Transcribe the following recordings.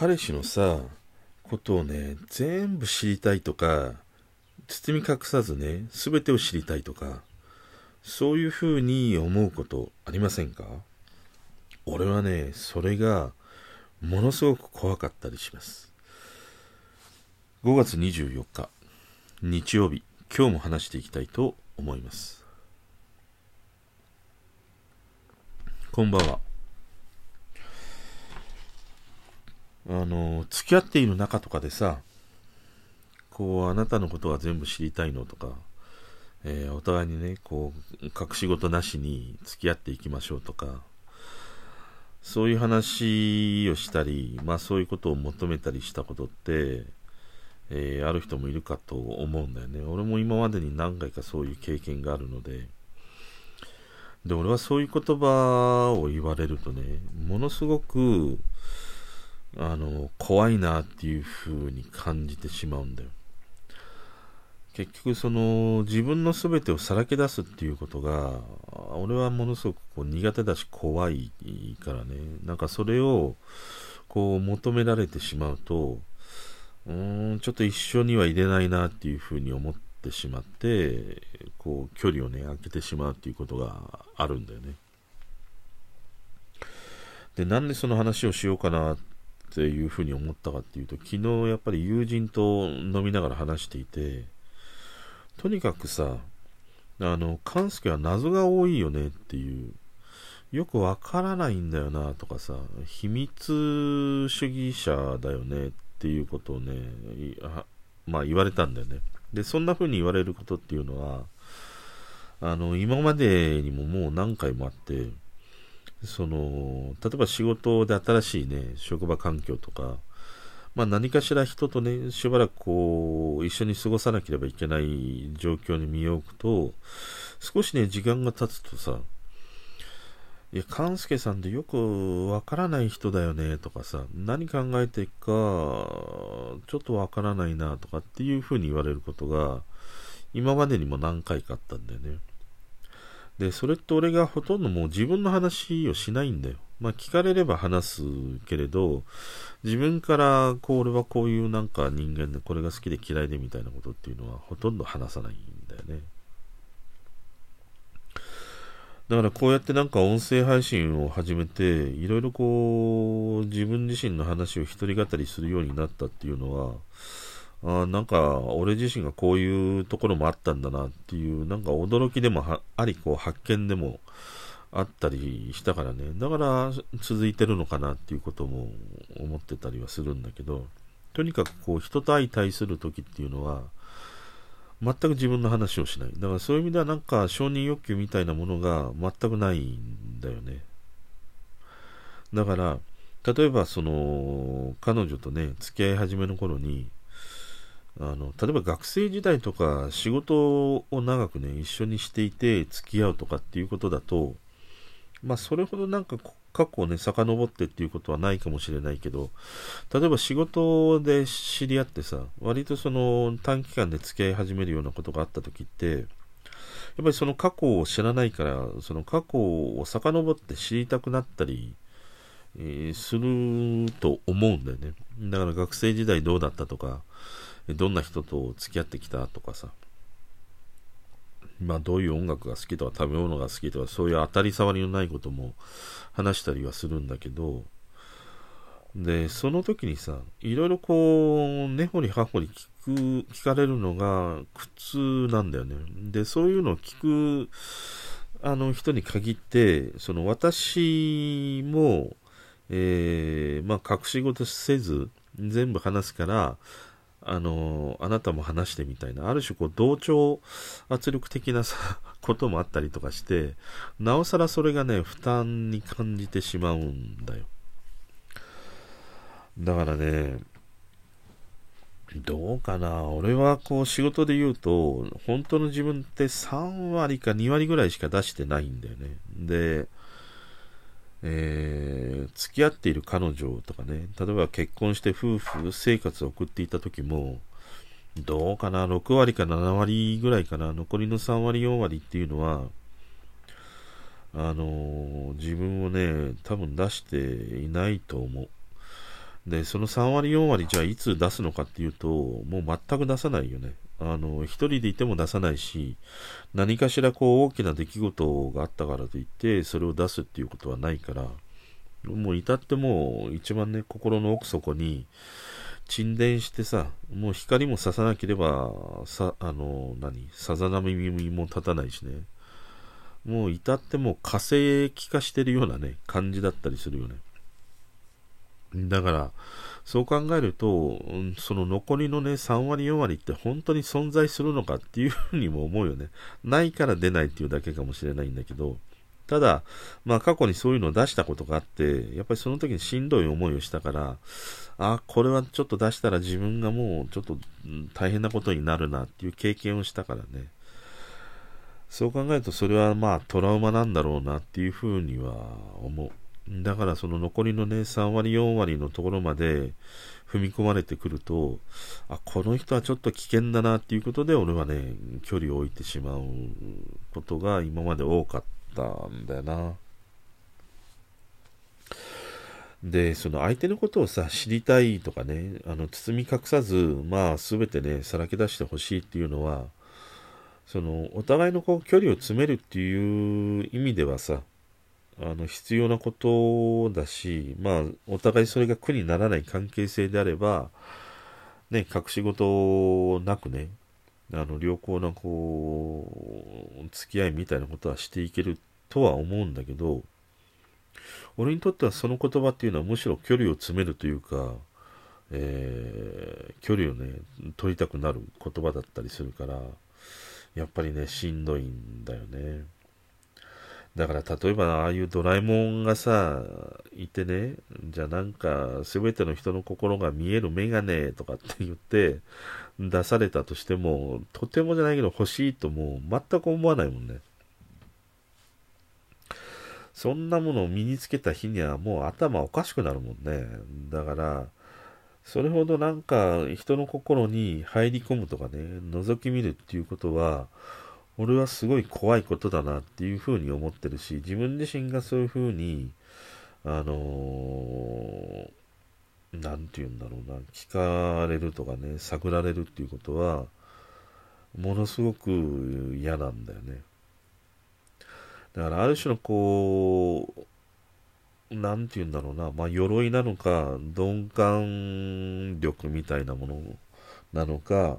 彼氏のさ、ことをね、全部知りたいとか、包み隠さずね、すべてを知りたいとか、そういうふうに思うことありませんか？俺はね、それがものすごく怖かったりします。5月24日、日曜日、今日も話していきたいと思います。こんばんは。あの、付き合っている中とかでさ、こう、あなたのことは全部知りたいのとか、えー、お互いにね、こう、隠し事なしに付き合っていきましょうとか、そういう話をしたり、まあそういうことを求めたりしたことって、えー、ある人もいるかと思うんだよね。俺も今までに何回かそういう経験があるので、で、俺はそういう言葉を言われるとね、ものすごく、あの、怖いなっていう風に感じてしまうんだよ。結局その自分の全てをさらけ出すっていうことが俺はものすごくこう苦手だし怖いからねなんかそれをこう求められてしまうとうーんちょっと一緒には入れないなっていうふうに思ってしまってこう距離をね空けてしまうっていうことがあるんだよねでなんでその話をしようかなってっていうふうに思ったかっていうと昨日やっぱり友人と飲みながら話していてとにかくさ、あの、勘介は謎が多いよねっていう、よくわからないんだよなとかさ、秘密主義者だよねっていうことをね、まあ言われたんだよね。で、そんな風に言われることっていうのは、あの、今までにももう何回もあって、その、例えば仕事で新しいね、職場環境とか、まあ、何かしら人とね、しばらくこう、一緒に過ごさなければいけない状況に身を置くと、少しね、時間が経つとさ、いや、勘介さんってよくわからない人だよね、とかさ、何考えていくか、ちょっとわからないな、とかっていう風に言われることが、今までにも何回かあったんだよね。で、それって俺がほとんどもう自分の話をしないんだよ。まあ聞かれれば話すけれど、自分からこう俺はこういうなんか人間でこれが好きで嫌いでみたいなことっていうのはほとんど話さないんだよね。だからこうやってなんか音声配信を始めて、いろいろこう自分自身の話を一人語りするようになったっていうのは、あなんか俺自身がこういうところもあったんだなっていうなんか驚きでもありこう発見でもあったりしたからね。だから続いてるのかなっていうことも思ってたりはするんだけどとにかくこう人と相対する時っていうのは全く自分の話をしない。だからそういう意味ではなんか承認欲求みたいなものが全くないんだよね。だから例えばその彼女とね付き合い始めの頃にあの例えば学生時代とか仕事を長くね一緒にしていて付き合うとかっていうことだとまあそれほどなんか過去をね遡ってっていうことはないかもしれないけど例えば仕事で知り合ってさ割とその短期間で付き合い始めるようなことがあった時ってやっぱりその過去を知らないからその過去を遡って知りたくなったり、えー、すると思うんだよね。だから学生時代どうだったとかどんな人と付き合ってきたとかさ、まあどういう音楽が好きとか食べ物が好きとかそういう当たり障りのないことも話したりはするんだけど、で、その時にさ、いろいろこう、根掘り葉掘り聞く、聞かれるのが苦痛なんだよね。で、そういうのを聞く、あの人に限って、その私も、えー、まあ隠し事せず、全部話すから、あの、あなたも話してみたいな、ある種こう同調圧力的なさ、こともあったりとかして、なおさらそれがね、負担に感じてしまうんだよ。だからね、どうかな俺はこう仕事で言うと、本当の自分って3割か2割ぐらいしか出してないんだよね。で、えー、付き合っている彼女とかね、例えば結婚して夫婦生活を送っていた時も、どうかな、6割か7割ぐらいかな、残りの3割、4割っていうのは、あのー、自分をね、多分出していないと思う。で、その3割、4割、じゃあいつ出すのかっていうと、もう全く出さないよね。あの、一人でいても出さないし、何かしらこう大きな出来事があったからといって、それを出すっていうことはないから、もう至ってもう一番ね、心の奥底に沈殿してさ、もう光もささなければ、さ、あの、何、さざ波も立たないしね。もう至っても火星気化してるようなね、感じだったりするよね。だから、そう考えると、その残りのね、3割、4割って本当に存在するのかっていうふうにも思うよね。ないから出ないっていうだけかもしれないんだけど、ただ、まあ過去にそういうのを出したことがあって、やっぱりその時にしんどい思いをしたから、あ、これはちょっと出したら自分がもうちょっと大変なことになるなっていう経験をしたからね。そう考えるとそれはまあトラウマなんだろうなっていうふうには思う。だからその残りのね、3割、4割のところまで踏み込まれてくると、あ、この人はちょっと危険だなっていうことで、俺はね、距離を置いてしまうことが今まで多かったんだよな。で、その相手のことをさ、知りたいとかね、あの、包み隠さず、まあ、すべてね、さらけ出してほしいっていうのは、その、お互いのこう、距離を詰めるっていう意味ではさ、あの必要なことだし、まあ、お互いそれが苦にならない関係性であれば、ね、隠し事なくね、あの良好なこう付き合いみたいなことはしていけるとは思うんだけど、俺にとってはその言葉っていうのはむしろ距離を詰めるというか、えー、距離をね、取りたくなる言葉だったりするから、やっぱりね、しんどいんだよね。だから例えばああいうドラえもんがさ、いてね、じゃあなんか全ての人の心が見えるメガネとかって言って出されたとしても、とてもじゃないけど欲しいともう全く思わないもんね。そんなものを身につけた日にはもう頭おかしくなるもんね。だから、それほどなんか人の心に入り込むとかね、覗き見るっていうことは、俺はすごい怖いことだなっていうふうに思ってるし、自分自身がそういうふうに、あのー、なんて言うんだろうな、聞かれるとかね、探られるっていうことは、ものすごく嫌なんだよね。だから、ある種のこう、なんて言うんだろうな、まあ、鎧なのか、鈍感力みたいなものなのか、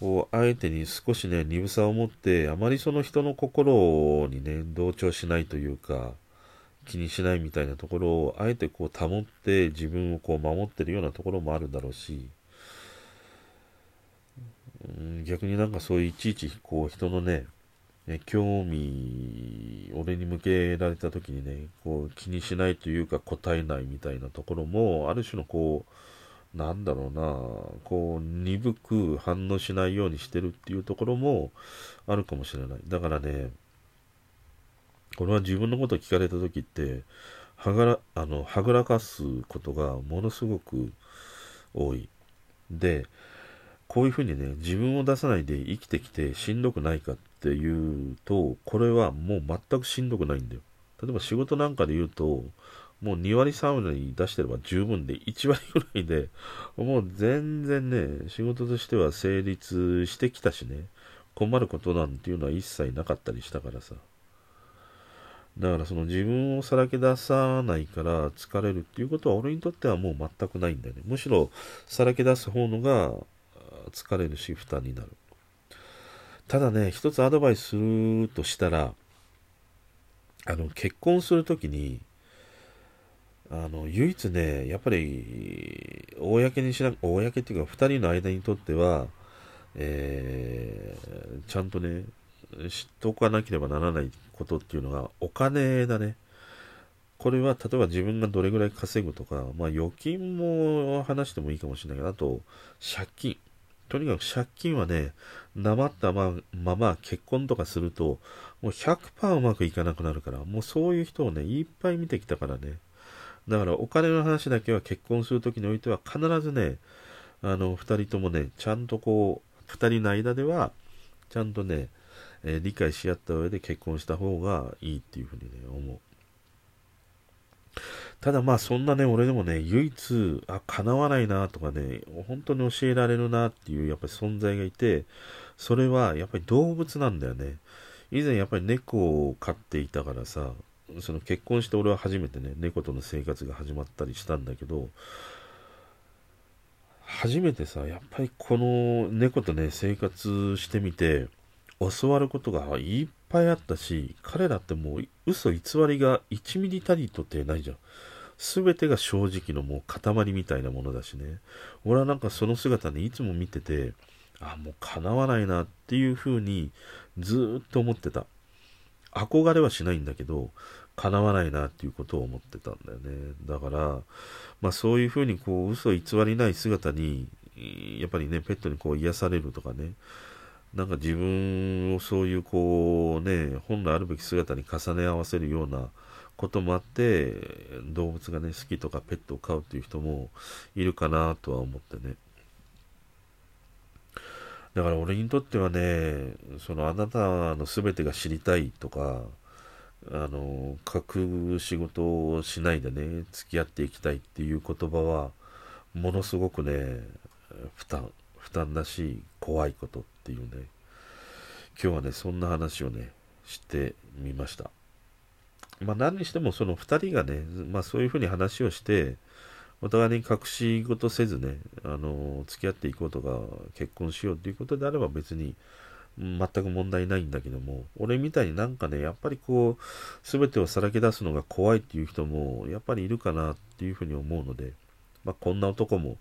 こう、相手に少しね、鈍さを持って、あまりその人の心にね、同調しないというか、気にしないみたいなところを、あえてこう保って自分をこう守ってるようなところもあるだろうし、逆になんかそういちいちこう人のね、ね興味、俺に向けられた時にね、こう気にしないというか答えないみたいなところも、ある種のこう、なんだろうな、こう、鈍く反応しないようにしてるっていうところもあるかもしれない。だからね、これは自分のことを聞かれた時って、はがら、あの、はぐらかすことがものすごく多い。で、こういうふうにね、自分を出さないで生きてきてしんどくないかっていうと、これはもう全くしんどくないんだよ。例えば仕事なんかで言うと、もう2割3割出してれば十分で、1割ぐらいで、もう全然ね、仕事としては成立してきたしね、困ることなんていうのは一切なかったりしたからさ。だからその自分をさらけ出さないから疲れるっていうことは俺にとってはもう全くないんだよね。むしろさらけ出す方のが疲れるし負担になる。ただね、一つアドバイスするとしたら、あの、結婚するときに、あの、唯一ね、やっぱり、公にしな、公っていうか、二人の間にとっては、えー、ちゃんとね、知っておかなければならないことっていうのが、お金だね。これは、例えば自分がどれぐらい稼ぐとか、まあ預金も話してもいいかもしれないけど、あと、借金。とにかく借金はね、なまったまま結婚とかすると、もう100%うまくいかなくなるから、もうそういう人をね、いっぱい見てきたからね。だからお金の話だけは結婚するときにおいては必ずね、あの、二人ともね、ちゃんとこう、二人の間では、ちゃんとね、えー、理解し合った上で結婚した方がいいっていうふうにね、思う。ただまあそんなね、俺でもね、唯一、あ、叶わないなとかね、本当に教えられるなっていうやっぱり存在がいて、それはやっぱり動物なんだよね。以前やっぱり猫を飼っていたからさ、その結婚して俺は初めてね、猫との生活が始まったりしたんだけど、初めてさ、やっぱりこの猫とね、生活してみて、教わることがいっぱいあったし、彼らってもう嘘偽りが1ミリたりとってないじゃん。すべてが正直のもう塊みたいなものだしね。俺はなんかその姿ね、いつも見てて、あ、もう叶わないなっていう風にずっと思ってた。憧れはしないんだけど、叶わないなっていうことを思ってたんだよね。だから、まあそういう風にこう嘘偽りない姿に、やっぱりね、ペットにこう癒されるとかね、なんか自分をそういうこうね、本来あるべき姿に重ね合わせるようなこともあって、動物がね、好きとかペットを飼うっていう人もいるかなとは思ってね。だから俺にとってはね、そのあなたの全てが知りたいとか、あの、書く仕事をしないでね、付き合っていきたいっていう言葉は、ものすごくね、負担、負担だし、怖いことっていうね、今日はね、そんな話をね、してみました。まあ何にしてもその2人がね、まあそういうふうに話をして、お互いに隠し事せずね、あの、付き合っていこうとか、結婚しようっていうことであれば別に、全く問題ないんだけども、俺みたいになんかね、やっぱりこう、すべてをさらけ出すのが怖いっていう人も、やっぱりいるかなっていうふうに思うので、まあ、こんな男も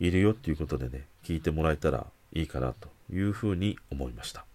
いるよっていうことでね、聞いてもらえたらいいかなというふうに思いました。